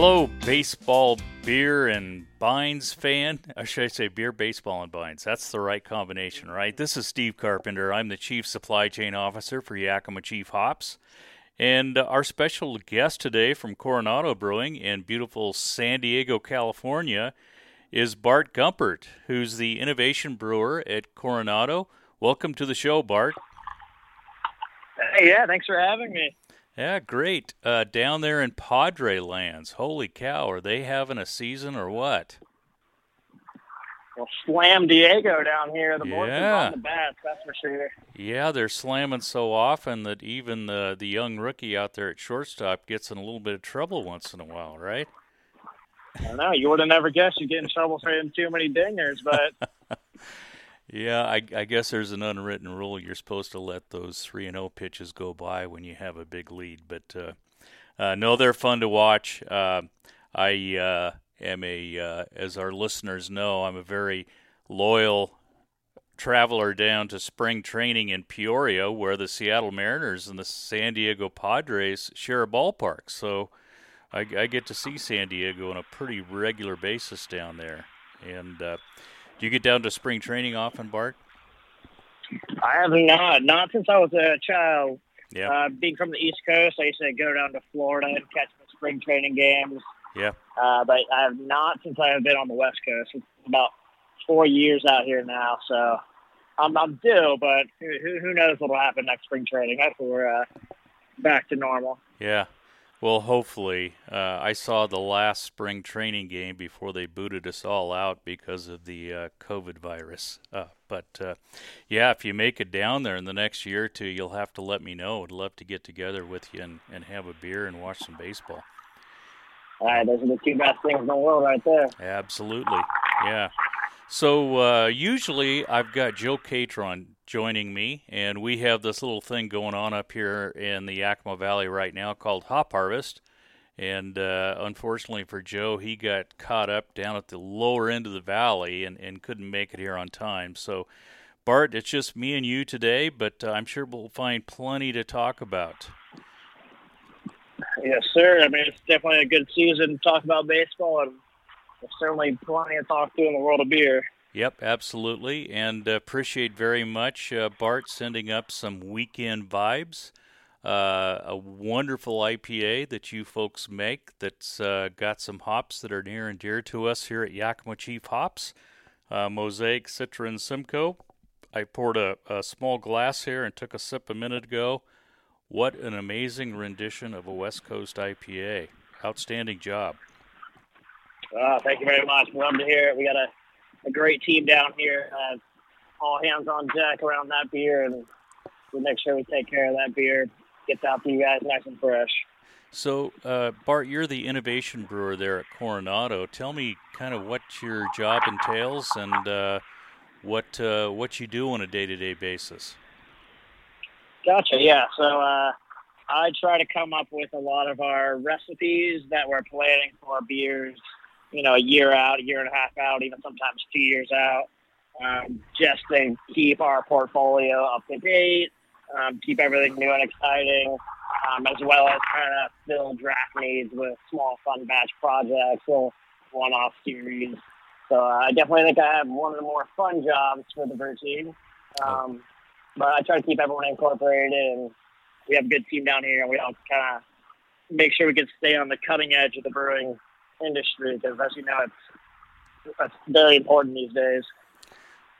Hello, baseball, beer, and Bines fan. Or should I say beer, baseball, and Bines? That's the right combination, right? This is Steve Carpenter. I'm the Chief Supply Chain Officer for Yakima Chief Hops. And uh, our special guest today from Coronado Brewing in beautiful San Diego, California, is Bart Gumpert, who's the innovation brewer at Coronado. Welcome to the show, Bart. Hey, yeah, thanks for having me. Yeah, great. Uh, down there in Padre lands, holy cow, are they having a season or what? Well, slam Diego down here. The Yeah. on the bats, that's for sure. Yeah, they're slamming so often that even the the young rookie out there at shortstop gets in a little bit of trouble once in a while, right? I don't know. You would have never guessed you'd get in trouble for hitting too many dingers, but Yeah, I, I guess there's an unwritten rule you're supposed to let those three and zero pitches go by when you have a big lead. But uh, uh, no, they're fun to watch. Uh, I uh, am a, uh, as our listeners know, I'm a very loyal traveler down to spring training in Peoria, where the Seattle Mariners and the San Diego Padres share a ballpark. So I, I get to see San Diego on a pretty regular basis down there. And uh, do you get down to spring training often, Bart? I have not. Not since I was a child. Yeah. Uh, being from the East Coast, I used to go down to Florida and catch the spring training games. Yeah. Uh, but I have not since I have been on the West Coast. It's about four years out here now, so I'm, I'm due. But who, who knows what'll happen next spring training? Hopefully, we're uh, back to normal. Yeah. Well, hopefully. Uh, I saw the last spring training game before they booted us all out because of the uh, COVID virus. Uh, but uh, yeah, if you make it down there in the next year or two, you'll have to let me know. I'd love to get together with you and, and have a beer and watch some baseball. All right, those are the two best things in the world right there. Absolutely. Yeah. So uh, usually I've got Joe Catron joining me, and we have this little thing going on up here in the Yakima Valley right now called Hop Harvest. And uh, unfortunately for Joe, he got caught up down at the lower end of the valley and, and couldn't make it here on time. So, Bart, it's just me and you today, but uh, I'm sure we'll find plenty to talk about. Yes, sir. I mean, it's definitely a good season to talk about baseball, and there's certainly plenty of talk to in the world of beer. Yep, absolutely, and appreciate very much uh, Bart sending up some weekend vibes. Uh, a wonderful IPA that you folks make that's uh, got some hops that are near and dear to us here at Yakima Chief Hops, uh, Mosaic, Citra, and Simcoe. I poured a, a small glass here and took a sip a minute ago. What an amazing rendition of a West Coast IPA! Outstanding job. Uh, thank you very much. Love to hear it. We got a, a great team down here. Uh, all hands on deck around that beer, and we'll make sure we take care of that beer. Gets out to you guys nice and fresh. So, uh, Bart, you're the innovation brewer there at Coronado. Tell me kind of what your job entails and uh, what uh, what you do on a day-to-day basis. Gotcha. Yeah. So uh, I try to come up with a lot of our recipes that we're planning for our beers. You know, a year out, a year and a half out, even sometimes two years out, um, just to keep our portfolio up to date, um, keep everything new and exciting, um, as well as kind of fill draft needs with small fun batch projects or one-off series. So uh, I definitely think I have one of the more fun jobs for the brew. Um, but I try to keep everyone incorporated, and we have a good team down here, and we all kind of make sure we can stay on the cutting edge of the brewing industry because, as you know, it's that's very important these days.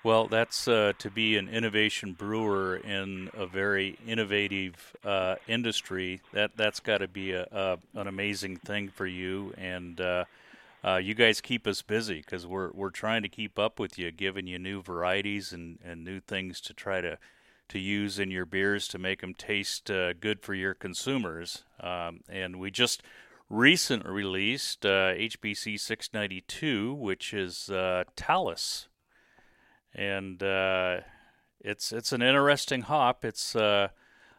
Well, that's uh, to be an innovation brewer in a very innovative uh, industry. That that's got to be a, a, an amazing thing for you, and uh, uh, you guys keep us busy because we're we're trying to keep up with you, giving you new varieties and, and new things to try to to use in your beers to make them taste uh, good for your consumers. Um, and we just recently released uh, HBC 692, which is uh, Talus and uh, it's it's an interesting hop. It's uh,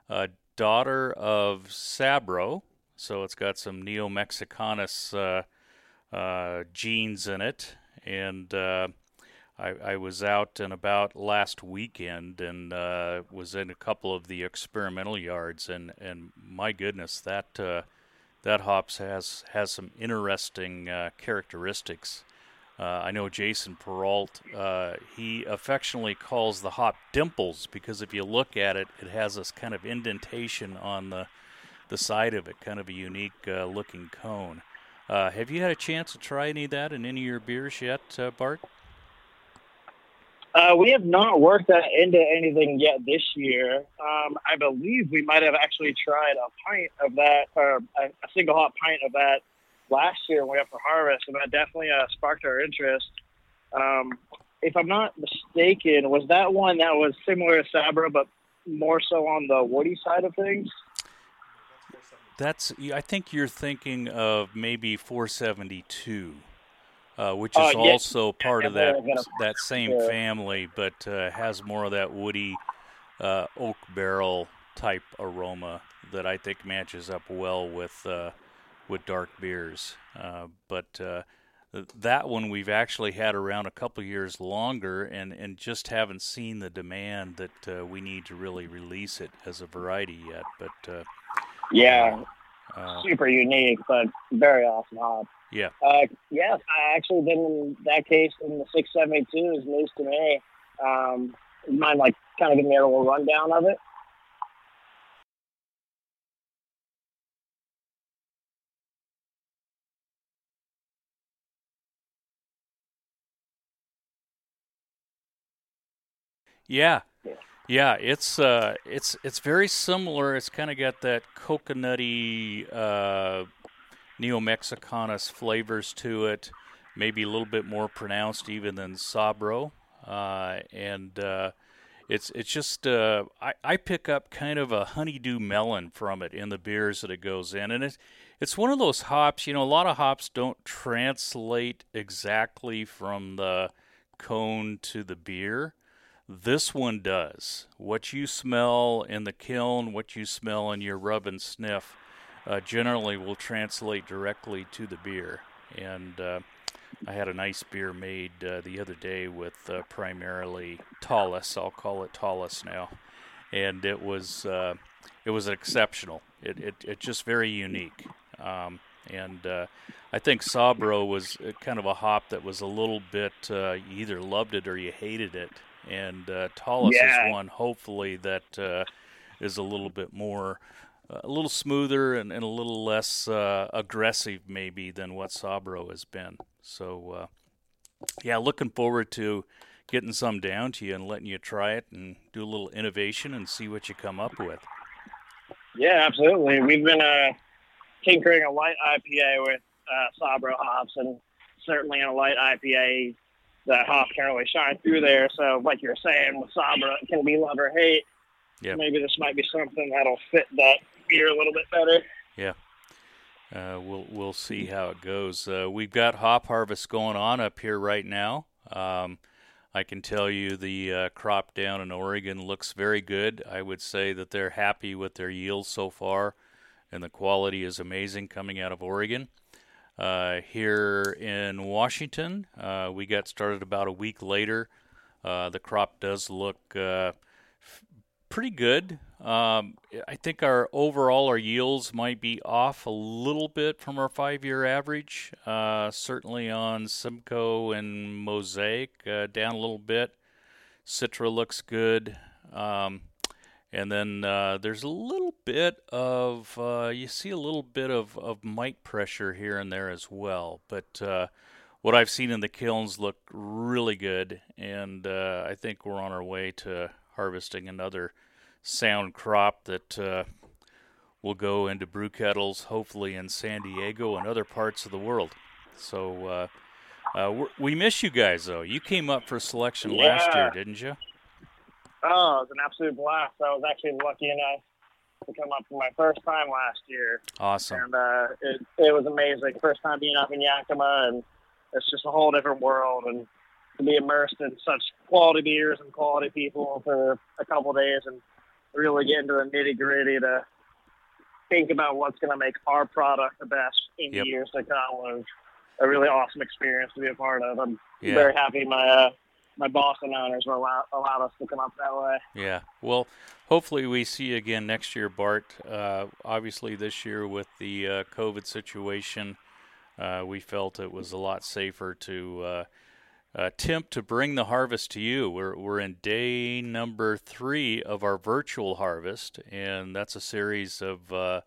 a daughter of Sabro, so it's got some Neo Mexicanus uh, uh, genes in it. And I, I was out and about last weekend and was in a couple of the experimental yards, and, and my goodness, that that hops has has some interesting uh, characteristics. Uh, I know Jason Perrault, uh, he affectionately calls the hop dimples because if you look at it, it has this kind of indentation on the, the side of it, kind of a unique uh, looking cone. Uh, have you had a chance to try any of that in any of your beers yet, uh, Bart? Uh, we have not worked that into anything yet this year. Um, I believe we might have actually tried a pint of that, or a, a single hot pint of that last year when we went for harvest, and that definitely uh, sparked our interest. Um, if I'm not mistaken, was that one that was similar to Sabro, but more so on the woody side of things? That's. I think you're thinking of maybe 472, uh, which is uh, also part of that that same family, but uh, has more of that woody uh, oak barrel type aroma that I think matches up well with uh, with dark beers. Uh, but uh, that one we've actually had around a couple years longer, and, and just haven't seen the demand that uh, we need to really release it as a variety yet. But uh, yeah, uh, super unique, but very awesome hop. Yeah. Uh, yes, I actually been in that case in the 672 is news to me. Um, mind like kind of give me a little rundown of it? Yeah. Yeah, it's uh, it's it's very similar. It's kind of got that coconutty uh, Neo Mexicanus flavors to it, maybe a little bit more pronounced even than Sabro, uh, and uh, it's it's just uh, I, I pick up kind of a honeydew melon from it in the beers that it goes in, and it's it's one of those hops. You know, a lot of hops don't translate exactly from the cone to the beer this one does. What you smell in the kiln, what you smell in your rub and sniff, uh, generally will translate directly to the beer. And uh, I had a nice beer made uh, the other day with uh, primarily Talus. I'll call it Talus now, and it was uh, it was exceptional. It, it it just very unique. Um, and uh, I think Sabro was kind of a hop that was a little bit you either loved it or you hated it and uh, Talus yeah. is one. Hopefully, that uh, is a little bit more, uh, a little smoother and, and a little less uh, aggressive, maybe than what Sabro has been. So, uh, yeah, looking forward to getting some down to you and letting you try it and do a little innovation and see what you come up with. Yeah, absolutely. We've been uh, tinkering a light IPA with Sabro hops, and certainly in a light IPA that hop can't really shine through there. So, like you're saying with Sabro, it can be love or hate. Yeah. Maybe this might be something that'll fit that beer a little bit better. Yeah. Uh, we'll we'll see how it goes. Uh, we've got hop harvest going on up here right now. Um, I can tell you the uh, crop down in Oregon looks very good. I would say that they're happy with their yields so far, and the quality is amazing coming out of Oregon. Uh, here in Washington, uh, we got started about a week later. Uh, the crop does look uh, f- pretty good. Um, I think our overall our yields might be off a little bit from our five-year average. Uh, certainly on Simcoe and Mosaic, down a little bit. Citra looks good. Um, and then uh, there's a little bit of, uh, you see a little bit of, of mite pressure here and there as well. But uh, what I've seen in the kilns look really good. And uh, I think we're on our way to harvesting another sound crop that uh, will go into brew kettles, hopefully in San Diego and other parts of the world. So uh, we miss you guys, though. You came up for selection yeah. last year, didn't you? Oh, it was an absolute blast. I was actually lucky enough to come up for my first time last year. Awesome. And uh, it, it was amazing. First time being up in Yakima, and it's just a whole different world. And to be immersed in such quality beers and quality people for a couple days and really get into the nitty gritty to think about what's going to make our product the best in yep. years to come was a really awesome experience to be a part of. I'm yeah. very happy my uh, my Boston owners will allow, allowed us to come up that way. Yeah. Well, hopefully we see you again next year, Bart. Uh, obviously, this year with the uh, COVID situation, uh, we felt it was a lot safer to uh, attempt to bring the harvest to you. We're, we're in day number three of our virtual harvest, and that's a series of uh,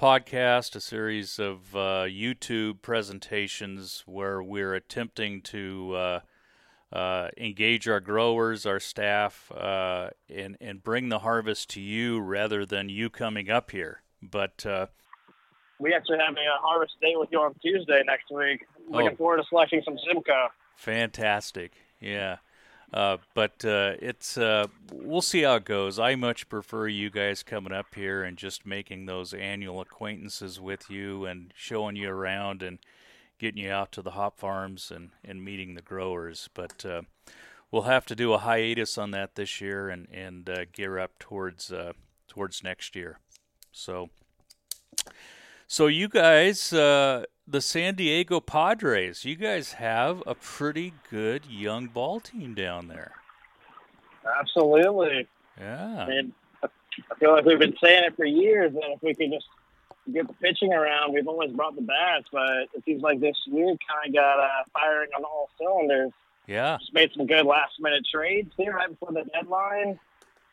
podcast, a series of uh, YouTube presentations where we're attempting to uh, uh, engage our growers, our staff, uh, and and bring the harvest to you rather than you coming up here. But uh, we actually have a harvest day with you on Tuesday next week. Looking oh, forward to selecting some Simcoe. Fantastic, yeah. Uh, but uh, it's uh, we'll see how it goes. I much prefer you guys coming up here and just making those annual acquaintances with you and showing you around and getting you out to the hop farms and, and meeting the growers. But uh, we'll have to do a hiatus on that this year and and uh, gear up towards uh, towards next year. So so you guys the San Diego Padres. You guys have a pretty good young ball team down there. Absolutely. Yeah. And I feel like we've been saying it for years that if we could just get the pitching around, we've always brought the bats, but it seems like this year kind of got uh, firing on all cylinders. Yeah. Just made some good last minute trades here right before the deadline.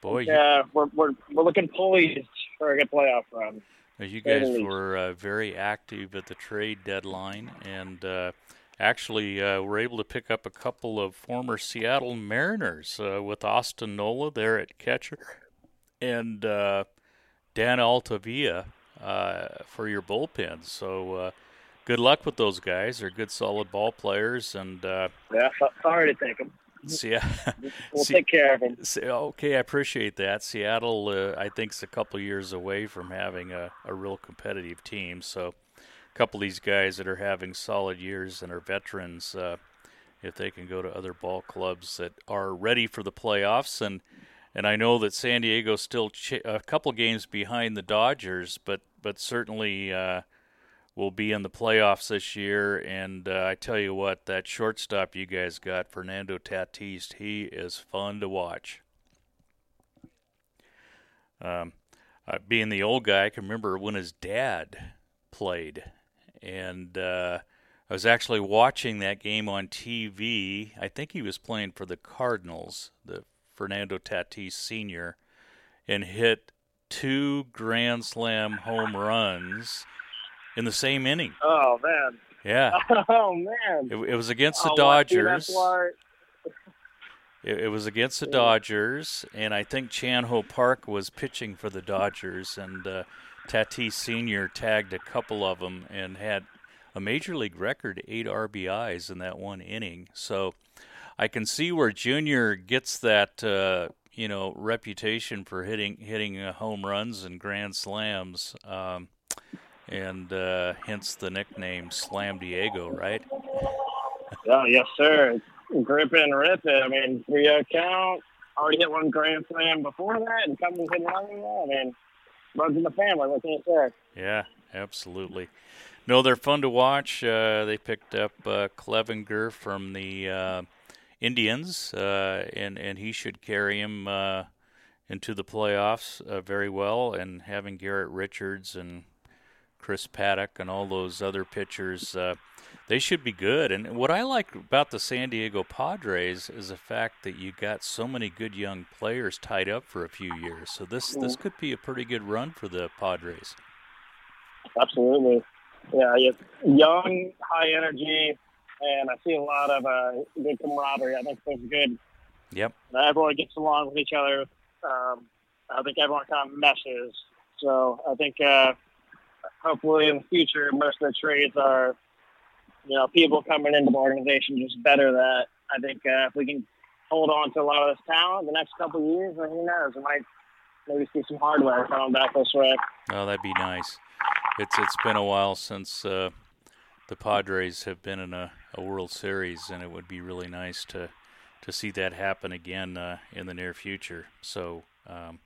Boy, yeah, uh, we're, we're, we're looking poised for a good playoff run. You guys were uh, very active at the trade deadline, and uh, actually uh, were able to pick up a couple of former Seattle Mariners uh, with Austin Nola there at catcher, and uh, Dan Altavilla uh, for your bullpen. So good luck with those guys. They're good, solid ball players, and yeah, sorry to take them. See, we'll take care of him. Okay, I appreciate that. Seattle, uh, I think, is a couple years away from having a, a real competitive team. So, a couple of these guys that are having solid years and are veterans, uh, if they can go to other ball clubs that are ready for the playoffs, and and I know that San Diego's still ch- a couple games behind the Dodgers, but but certainly. Uh, will be in the playoffs this year. And uh, I tell you what, that shortstop you guys got, Fernando Tatis, he is fun to watch. Um, uh, being the old guy, I can remember when his dad played, and uh, I was actually watching that game on TV. I think he was playing for the Cardinals, the Fernando Tatis Sr., and hit two Grand Slam home runs in the same inning. Oh man. Yeah. Oh man. It, it was against the oh, Dodgers. It, it, was against the Dodgers, and I think Chan Ho Park was pitching for the Dodgers, and uh, Tatis Senior tagged a couple of them and had a major league record eight RBIs in that one inning. So I can see where Junior gets that. Uh, you know, reputation for hitting hitting uh, home runs and grand slams. Um, and uh, hence the nickname Slam Diego, right? Oh, yes, sir. Grip and rip it. I mean, three out count. Already hit one grand slam before that, and coming hit another one. I mean, runs in the family. What can you say? Yeah, absolutely. No, they're fun to watch. Uh, they picked up uh, Clevinger from the uh, Indians, uh, and and he should carry him uh, into the playoffs uh, very well. And having Garrett Richards and Chris Paddack and all those other pitchers, uh, they should be good. And what I like about the San Diego Padres is the fact that you got so many good young players tied up for a few years. So this this could be a pretty good run for the Padres. Absolutely, yeah, young, high energy, and I see a lot of uh, good camaraderie. I think it's good. Yep. Everyone gets along with each other. Um, I think everyone kind of meshes. So I think uh, hopefully in the future, most of the trades are, you know, people coming into the organization just better that. I think uh, if we can hold on to a lot of this talent the next couple of years, then who knows? We might maybe see some hardware coming back this way. Oh, that'd be nice. It's it's been a while since uh, the Padres have been in a, a World Series, and it would be really nice to to see that happen again uh, in the near future. So, um,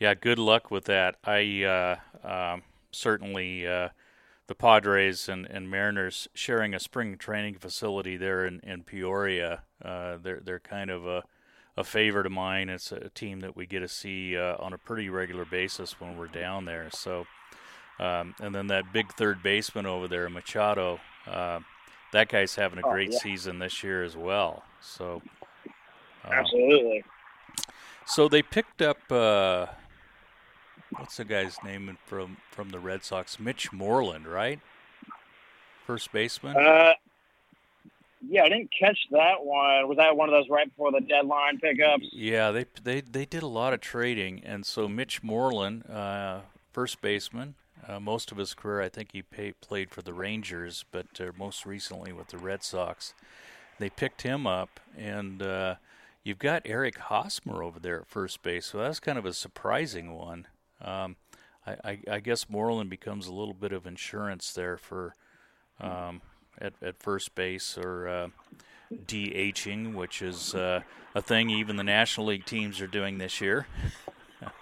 yeah, good luck with that. I uh, um, certainly uh, the Padres and, and Mariners sharing a spring training facility there in, in Peoria. Uh, they're they're kind of a a favorite of mine. It's a team that we get to see uh, on a pretty regular basis when we're down there. So, um, and then that big third baseman over there, Machado, uh, that guy's having a oh, great yeah. season this year as well. So, uh, absolutely. So they picked up uh, what's the guy's name from from the Red Sox? Mitch Moreland, right? First baseman. Uh, yeah, I didn't catch that one. Was that one of those right before the deadline pickups? Yeah, they they they did a lot of trading, and so Mitch Moreland, uh, first baseman, uh, most of his career, I think he pay, played for the Rangers, but uh, most recently with the Red Sox. They picked him up, and uh, you've got Eric Hosmer over there at first base, so that's kind of a surprising one. Um, I, I, I, guess Moreland becomes a little bit of insurance there for um, at, at first base or uh, DHing, which is uh, a thing even the National League teams are doing this year.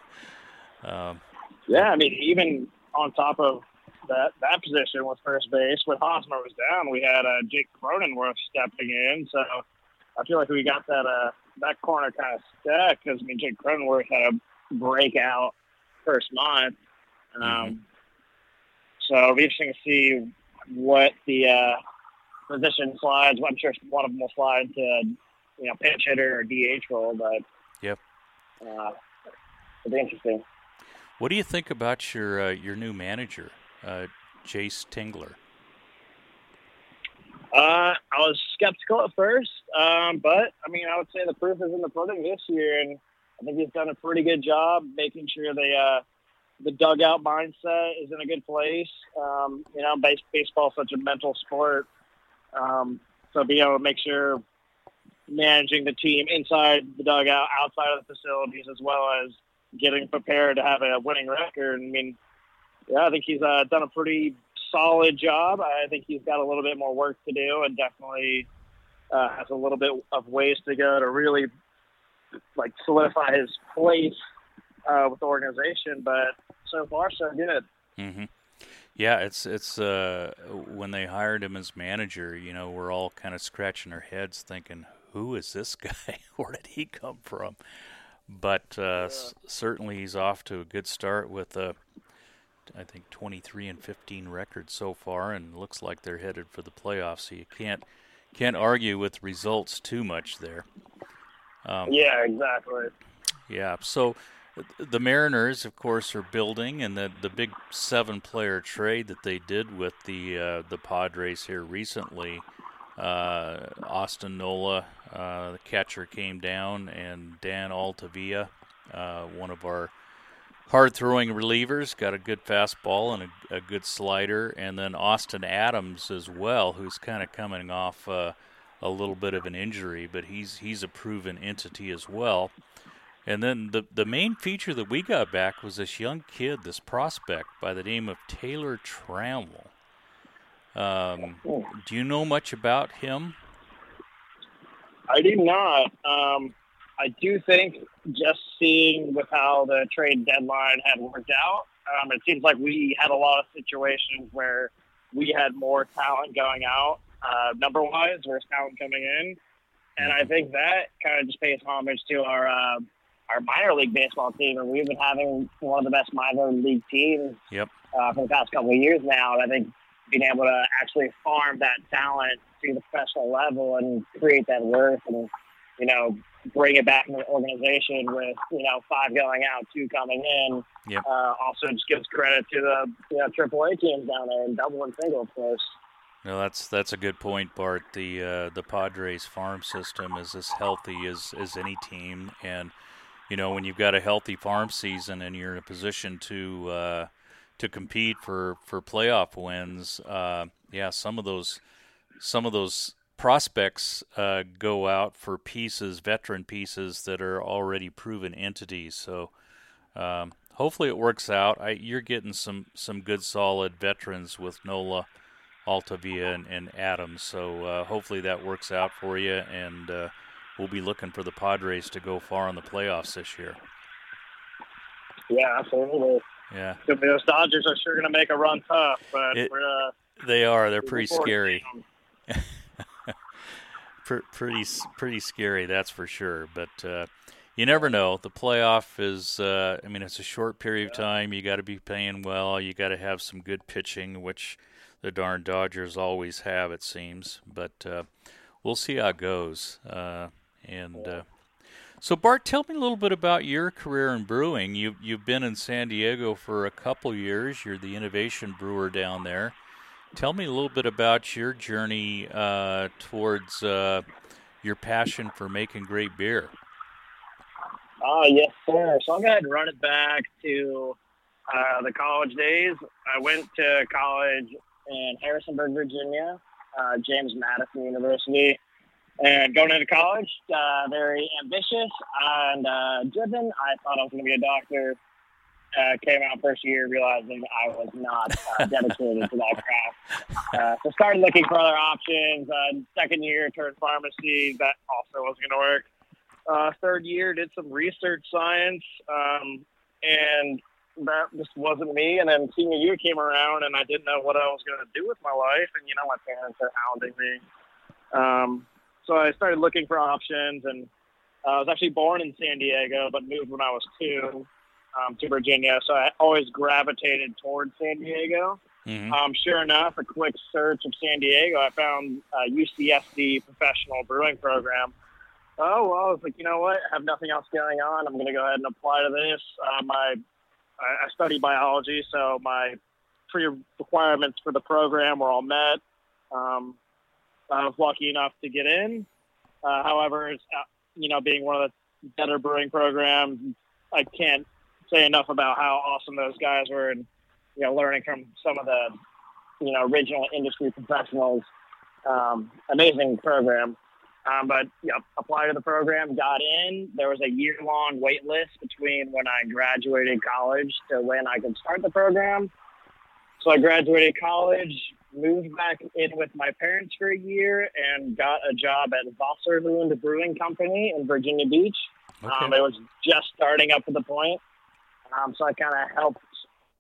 um, yeah, I mean, even on top of that that position with first base, when Hosmer was down, we had uh, Jake Cronenworth stepping in. So I feel like we got that uh, that corner kind of stuck because I mean Jake Cronenworth had a breakout first month. Um, mm-hmm. So it'll be interesting to see what the uh, position slides. I'm sure one of them will slide to you know pinch hitter or DH role, but yep, uh, it'll be interesting. What do you think about your uh, your new manager, uh, Jayce Tingler? Uh, I was skeptical at first, um, but I mean, I would say the proof is in the pudding this year, and I think he's done a pretty good job making sure the uh, the dugout mindset is in a good place. Um, you know, base, baseball is such a mental sport, um, so being able to make sure managing the team inside the dugout, outside of the facilities, as well as getting prepared to have a winning record. I mean, yeah, I think he's uh, done a pretty solid job. I think he's got a little bit more work to do, and definitely uh, has a little bit of ways to go to really like solidify his place uh, with the organization. But so far, so good. Mm-hmm. Yeah, it's it's uh, when they hired him as manager. You know, we're all kind of scratching our heads, thinking, "Who is this guy? Where did he come from?" But uh, yeah. s- certainly, he's off to a good start with a, I think, 23 and 15 record so far, and looks like they're headed for the playoffs. So you can't can't argue with results too much there. Um, yeah, exactly. Yeah. So the Mariners, of course, are building, and the the big seven-player trade that they did with the uh, the Padres here recently. Uh, Austin Nola, uh, the catcher, came down, and Dan Altavilla, uh, one of our hard-throwing relievers, got a good fastball and a, a, good slider, and then Austin Adams as well, who's kind of coming off uh, a little bit of an injury, but he's he's a proven entity as well. And then the the main feature that we got back was this young kid, this prospect by the name of Taylor Trammell. Um, do you know much about him? I do not. Um, I do think just seeing with how the trade deadline had worked out, um, it seems like we had a lot of situations where we had more talent going out, uh, number wise, versus talent coming in. And I mm-hmm. think that kind of just pays homage to our uh, our minor league baseball team, and we've been having one of the best minor league teams yep. uh, for the past couple of years now. And I think being able to actually farm that talent to the professional level and create that worth and you know bring it back in the organization with you know five going out, two coming in. Yep. Uh, also, just gives credit to the you know AAA teams down there and double and single, of course. No, that's that's a good point, Bart. The uh, the Padres farm system is as healthy as, as any team, and you know when you've got a healthy farm season and you're in a position to uh, to compete for for playoff wins, uh, yeah, some of those some of those prospects uh, go out for pieces, veteran pieces that are already proven entities. So um, hopefully it works out. I, you're getting some some good solid veterans with Nola, Altavilla, and, and Adams. So uh, hopefully that works out for you, and uh, we'll be looking for the Padres to go far in the playoffs this year. Yeah, absolutely. Yeah. Those Dodgers are sure going to make a run tough, but it, uh, they are. They're pretty scary. pretty pretty scary, that's for sure. But uh, you never know. The playoff is. Uh, I mean, it's a short period of time. You got to be playing well. You got to have some good pitching, which the darn Dodgers always have, it seems. But uh, we'll see how it goes. Uh, and uh, so, Bart, tell me a little bit about your career in brewing. You you've been in San Diego for a couple years. You're the innovation brewer down there. Tell me a little bit about your journey uh, towards uh, your passion for making great beer. Oh, yes, sir. So I'll go ahead and run it back to uh, the college days. I went to college in Harrisonburg, Virginia, uh, James Madison University. And going into college, uh, very ambitious and uh, driven. I thought I was going to be a doctor uh, came out first year realizing I was not uh, dedicated to that craft. Uh, so started looking for other options. Uh, second year turned pharmacy. That also wasn't going to work. Uh, third year did some research science, um, and that just wasn't me. And then senior year came around, and I didn't know what I was going to do with my life. And you know, my parents are hounding me. Um, so I started looking for options, and uh, I was actually born in San Diego, but moved when I was two um, to Virginia. So I always gravitated towards San Diego. Mm-hmm. Um, sure enough, a quick search of San Diego, I found a UCSD professional brewing program. Oh well, I was like, you know what? I have nothing else going on. I'm going to go ahead and apply to this. Uh, my I, I study biology, so my pre requirements for the program were all met. Um, I was lucky enough to get in. Uh, however, uh, you know, being one of the better brewing programs, I can't say enough about how awesome those guys were, and you know, learning from some of the you know original industry professionals. Um, amazing program. Um, but yeah, applied to the program, got in. There was a year long wait list between when I graduated college to when I could start the program. So I graduated college, moved back in with my parents for a year, and got a job at Wasserhund Brewing Company in Virginia Beach. Okay. Um, it was just starting up at the point. Um, so I kind of helped.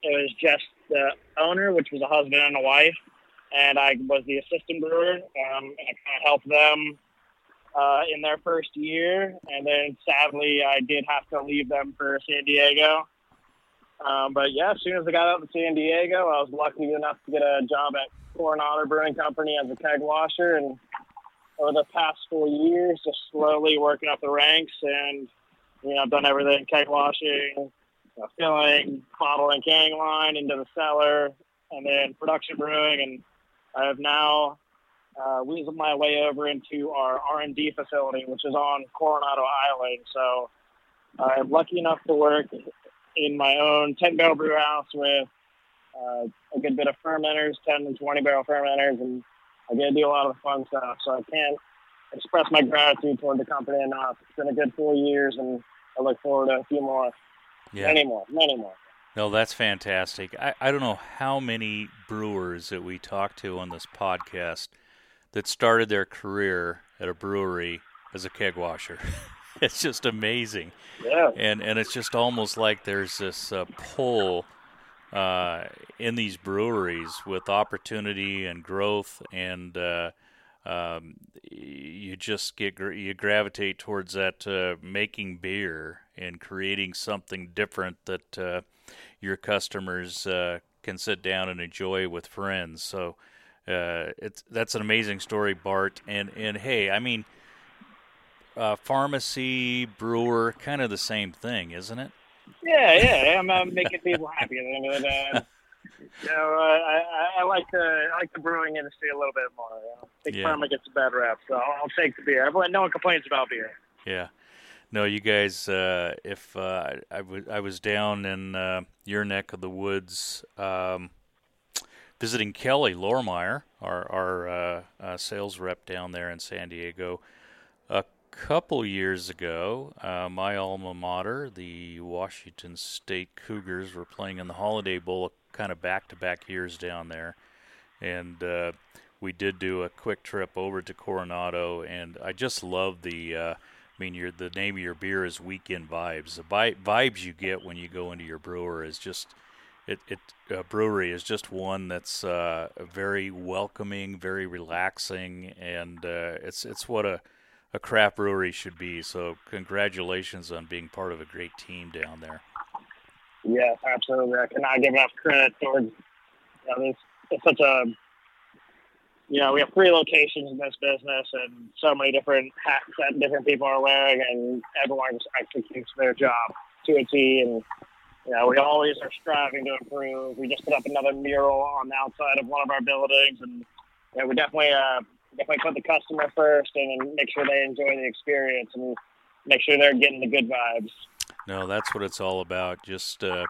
It was just the owner, which was a husband and a wife, and I was the assistant brewer, um, and I kind of helped them uh, in their first year. And then sadly, I did have to leave them for San Diego. Um, but yeah, as soon as I got out to San Diego, I was lucky enough to get a job at Coronado Brewing Company as a keg washer. And over the past four years, just slowly working up the ranks and, you know, I've done everything keg washing, uh, filling, bottling, canning line into the cellar, and then production brewing. And I have now uh, weaseled my way over into our R&D facility, which is on Coronado Island. So I'm lucky enough to work in my own 10 barrel brew house with uh, a good bit of fermenters, 10 and 20 barrel fermenters, and I get to do a lot of fun stuff. So I can't express my gratitude toward the company enough. It's been a good four years, and I look forward to a few more. Yeah. Many more, many more. No, that's fantastic. I, I don't know how many brewers that we talk to on this podcast that started their career at a brewery as a keg washer. it's just amazing. Yeah. And and it's just almost like there's this uh, pull uh, in these breweries with opportunity and growth, and uh, um, you just get you gravitate towards that uh, making beer and creating something different that uh, your customers uh, can sit down and enjoy with friends. So uh, it's that's an amazing story, Bart. And and hey, I mean, uh, pharmacy, brewer, kind of the same thing, isn't it? Yeah, yeah. I'm, I'm making people happy at the end of the day. You know, uh, I, I like the I like the brewing industry a little bit more. Know? Big yeah. Pharma gets a bad rep, so I'll take the beer. Everyone, no one complains about beer. Yeah. No, you guys. Uh, if uh, I, w- I was down in uh, your neck of the woods, um, visiting Kelly Lormeyer, our our uh, uh, sales rep down there in San Diego, a couple years ago. Uh, my alma mater, the Washington State Cougars, were playing in the Holiday Bowl, kind of back-to-back years down there, and uh, we did do a quick trip over to Coronado, and I just love the. Uh, I mean, your the name of your beer is Weekend Vibes. The vibes you get when you go into your brewer is just it, it brewery is just one that's uh, very welcoming, very relaxing, and uh, it's it's what a a craft brewery should be. So congratulations on being part of a great team down there. Yes, absolutely. I cannot give enough credit towards you know, this. It's such a you know, we have three locations in this business and so many different hats that different people are wearing and everyone just executes their job to a T and you know, we always are striving to improve. We just put up another mural on the outside of one of our buildings, and know, we definitely uh, definitely put the customer first and make sure they enjoy the experience and make sure they're getting the good vibes. No, that's what it's all about. Just uh,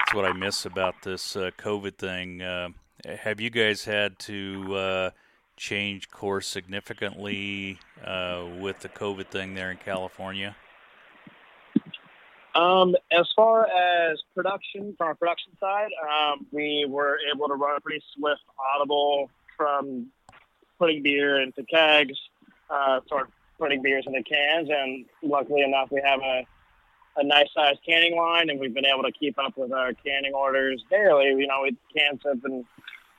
that's what I miss about this uh, COVID thing. Uh, have you guys had to uh, change course significantly uh, with the COVID thing there in California? Um, as far as production, from our production side, um, we were able to run a pretty swift audible from putting beer into kegs, uh, sort of putting beers into cans, and luckily enough, we have a a nice sized canning line, and we've been able to keep up with our canning orders daily. You know, cans have been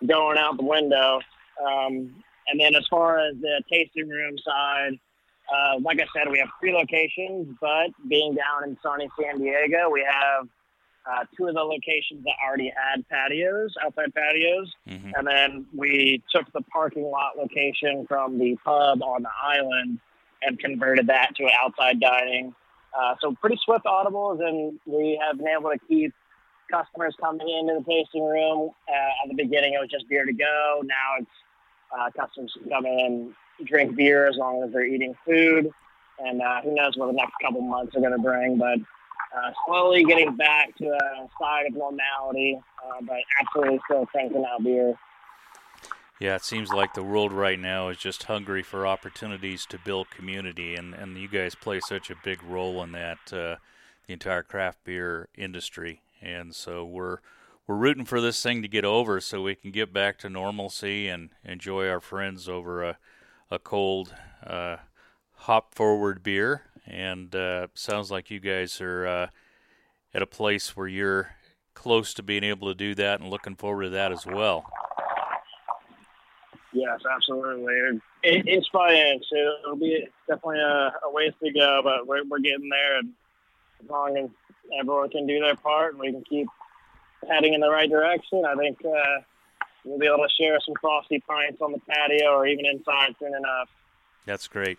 going out the window. Um, and then as far as the tasting room side, uh, like I said, we have three locations, but being down in sunny San Diego, we have uh, two of the locations that already had patios, outside patios. Mm-hmm. And then we took the parking lot location from the pub on the island and converted that to outside dining. Uh, so pretty swift audibles, and we have been able to keep customers coming into the tasting room. Uh, at the beginning, it was just beer to go. Now it's uh, customers come in drink beer as long as they're eating food. And uh, who knows what the next couple months are going to bring, but uh, slowly getting back to a side of normality, uh, but absolutely still cranking out beer. Yeah, it seems like the world right now is just hungry for opportunities to build community, and, and you guys play such a big role in that, uh, the entire craft beer industry. And so we're we're rooting for this thing to get over so we can get back to normalcy and enjoy our friends over a a cold uh, hop forward beer, and uh, sounds like you guys are uh, at a place where you're close to being able to do that and looking forward to that as well. Yes, absolutely. It, by inch, it'll be definitely a, a ways to go, but we're, we're getting there. And as long as everyone can do their part and we can keep heading in the right direction, I think uh, we'll be able to share some frosty pints on the patio or even inside soon enough. That's great.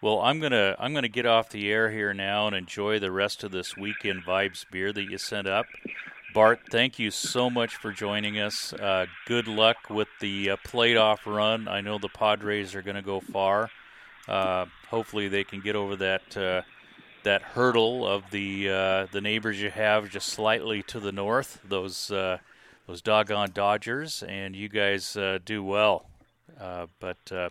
Well, I'm gonna I'm gonna get off the air here now and enjoy the rest of this weekend vibes beer that you sent up. Bart, thank you so much for joining us. Uh, good luck with the uh, playoff run. I know the Padres are going to go far. Uh, hopefully, they can get over that uh, that hurdle of the uh, the neighbors you have just slightly to the north. Those uh, those doggone Dodgers, and you guys do well. But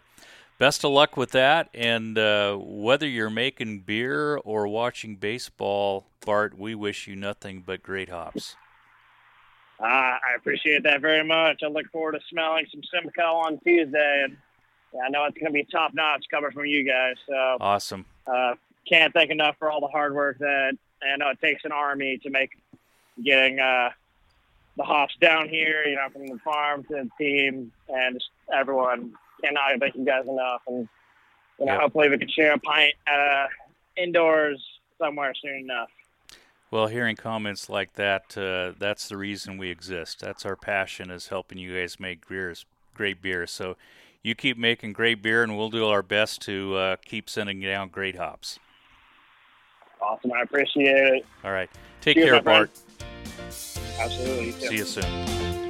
best of luck with that. And uh, whether you're making beer or watching baseball, Bart, we wish you nothing but great hops. Uh, I appreciate that very much. I look forward to smelling some Simcoe on Tuesday, and I know it's going to be top notch coming from you guys. So awesome! Uh, can't thank enough for all the hard work that I know it takes an army to make getting uh, the hops down here, you know, from the farm to the team and just everyone. I cannot thank you guys enough. And, you know, hopefully we can share a pint uh, indoors somewhere soon enough. Well, hearing comments like that, uh, that's the reason we exist. That's our passion is helping you guys make beers, great beer. So you keep making great beer, and we'll do our best to uh, keep sending down great hops. Awesome. I appreciate it. All right. Take Cheers, care, Bart. Absolutely. See you soon.